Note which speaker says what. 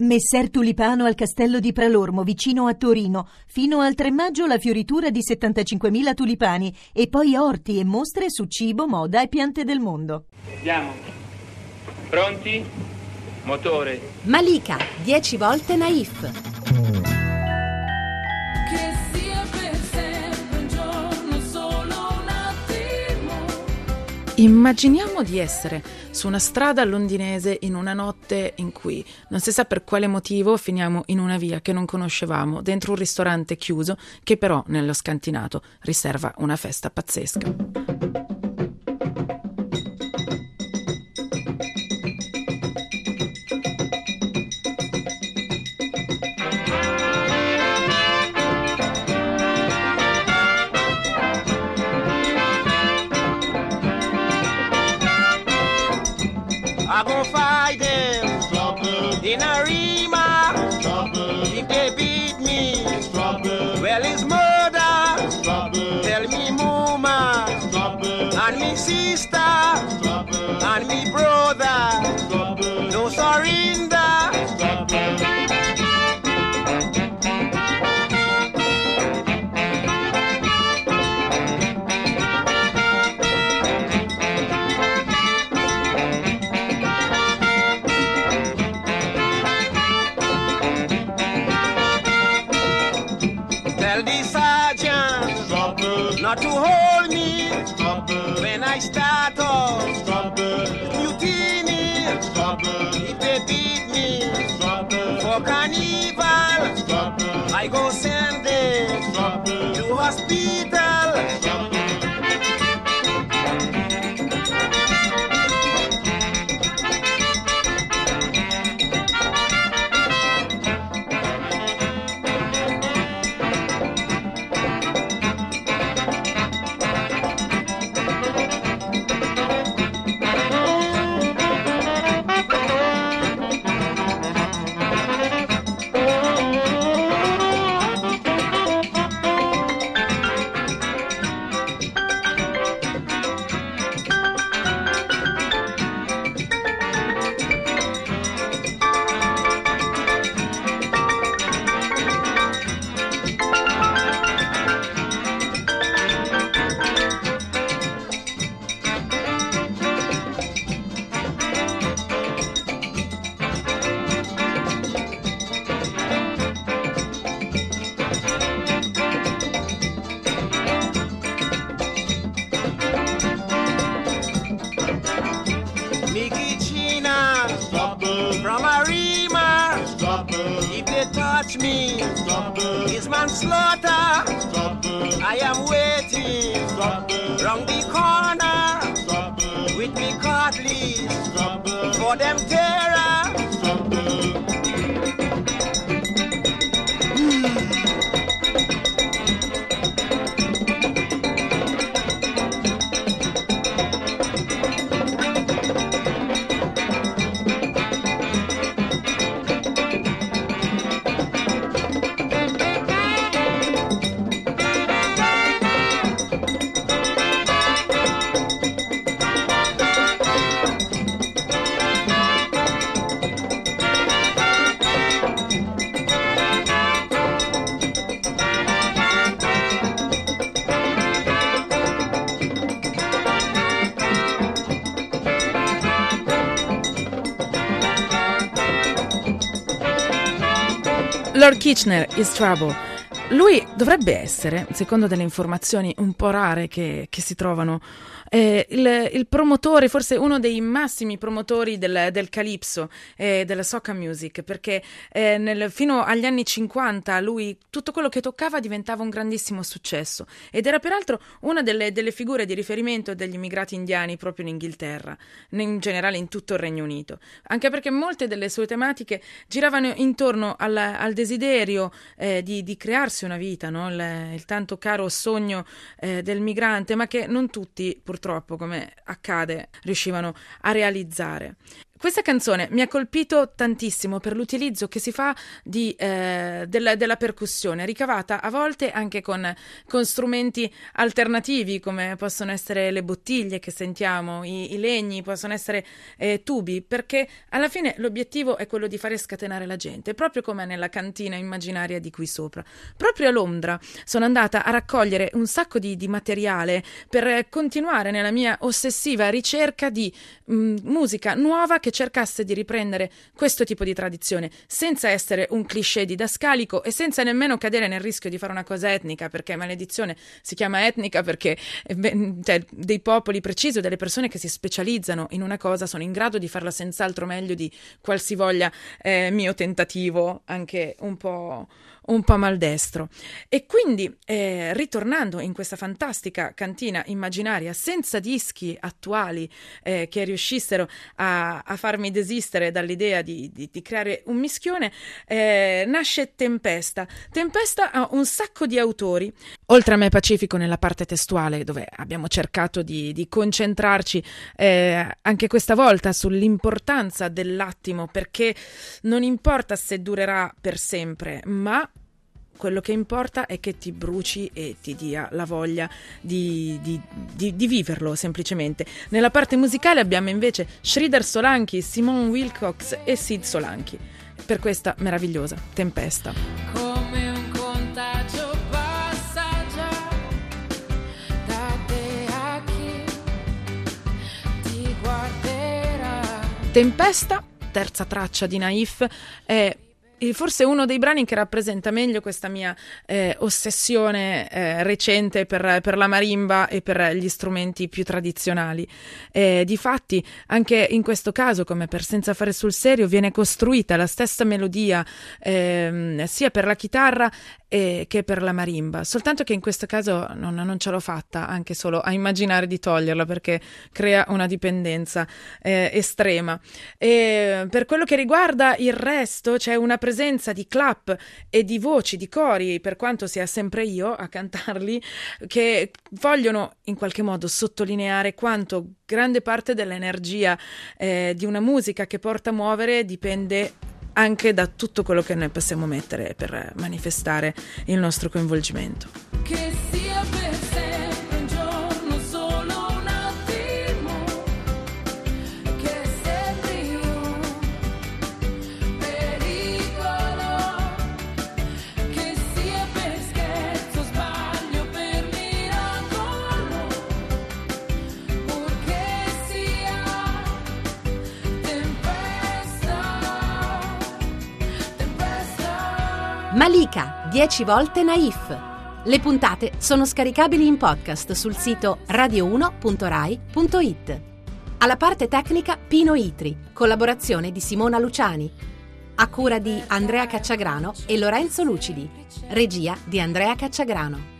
Speaker 1: Messer Tulipano al castello di Pralormo, vicino a Torino. Fino al 3 maggio la fioritura di 75.000 tulipani e poi orti e mostre su cibo, moda e piante del mondo.
Speaker 2: Andiamo. Pronti? Motore.
Speaker 3: Malika, 10 volte naif.
Speaker 4: Immaginiamo di essere su una strada londinese in una notte in cui non si sa per quale motivo finiamo in una via che non conoscevamo, dentro un ristorante chiuso che però nello scantinato riserva una festa pazzesca.
Speaker 5: In Tell the sergeant not to hold me. When I start off. Mutiny, if they beat me. For carnival, I go send them to hospital. Mickey Stop. It's manslaughter. Stop it. I am waiting. Stop it. Round the corner. Stop it. With me codleys. For them terror.
Speaker 4: Lord Kitchener is trouble. Lui dovrebbe essere, secondo delle informazioni un po' rare che, che si trovano, eh, il, il promotore, forse uno dei massimi promotori del, del calypso e della soca music, perché eh, nel- fino agli anni 50 lui tutto quello che toccava diventava un grandissimo successo ed era peraltro una delle, delle figure di riferimento degli immigrati indiani proprio in Inghilterra, in generale in tutto il Regno Unito, anche perché molte delle sue tematiche giravano intorno al, al desiderio eh, di, di crearsi una vita, no? il, il tanto caro sogno eh, del migrante, ma che non tutti purtroppo, come accade, riuscivano a realizzare. Questa canzone mi ha colpito tantissimo per l'utilizzo che si fa di, eh, della, della, percussione, ricavata a volte anche con, con, strumenti alternativi come possono essere le bottiglie che sentiamo, i, i legni, possono essere eh, tubi, perché alla fine l'obiettivo è quello di fare scatenare la gente, proprio come nella cantina immaginaria di qui sopra. Proprio a Londra sono andata a raccogliere un sacco di, di materiale per continuare nella mia ossessiva ricerca di mh, musica nuova che che cercasse di riprendere questo tipo di tradizione senza essere un cliché didascalico e senza nemmeno cadere nel rischio di fare una cosa etnica, perché maledizione si chiama etnica perché eh, cioè, dei popoli precisi o delle persone che si specializzano in una cosa sono in grado di farla senz'altro meglio di qualsivoglia eh, mio tentativo, anche un po' un po' maldestro. E quindi, eh, ritornando in questa fantastica cantina immaginaria senza dischi attuali eh, che riuscissero a, a, farmi desistere dall'idea di, di, di creare un mischione, eh, nasce Tempesta. Tempesta ha un sacco di autori. Oltre a me Pacifico nella parte testuale, dove abbiamo cercato di, di concentrarci eh, anche questa volta sull'importanza dell'attimo, perché non importa se durerà per sempre, ma quello che importa è che ti bruci e ti dia la voglia di, di, di, di viverlo semplicemente. Nella parte musicale abbiamo invece Shrider Solanki, Simone Wilcox e Sid Solanki per questa meravigliosa tempesta.
Speaker 6: Come un contagio.
Speaker 4: Tempesta, terza traccia di Naif, è forse uno dei brani che rappresenta meglio questa mia eh, ossessione eh, recente per, per, la marimba e per gli strumenti più tradizionali. Eh, difatti, anche in questo caso, come per Senza fare sul serio, viene costruita la stessa melodia ehm, sia per la chitarra eh, che per la marimba, soltanto che in questo caso non, non, ce l'ho fatta anche solo a immaginare di toglierla perché crea una dipendenza eh, estrema. E per quello che riguarda il resto, c'è una presenza di clap e di voci, di cori, per quanto sia sempre io a cantarli, che vogliono in qualche modo sottolineare quanto grande parte dell'energia eh, di una musica che porta a muovere dipende anche da tutto quello che noi possiamo mettere per manifestare il nostro coinvolgimento.
Speaker 6: Che sia per
Speaker 3: Malika, 10 volte naif. Le puntate sono scaricabili in podcast sul sito radio1.rai.it. Alla parte tecnica Pino Itri, collaborazione di Simona Luciani. A cura di Andrea Cacciagrano e Lorenzo Lucidi. Regia di Andrea Cacciagrano.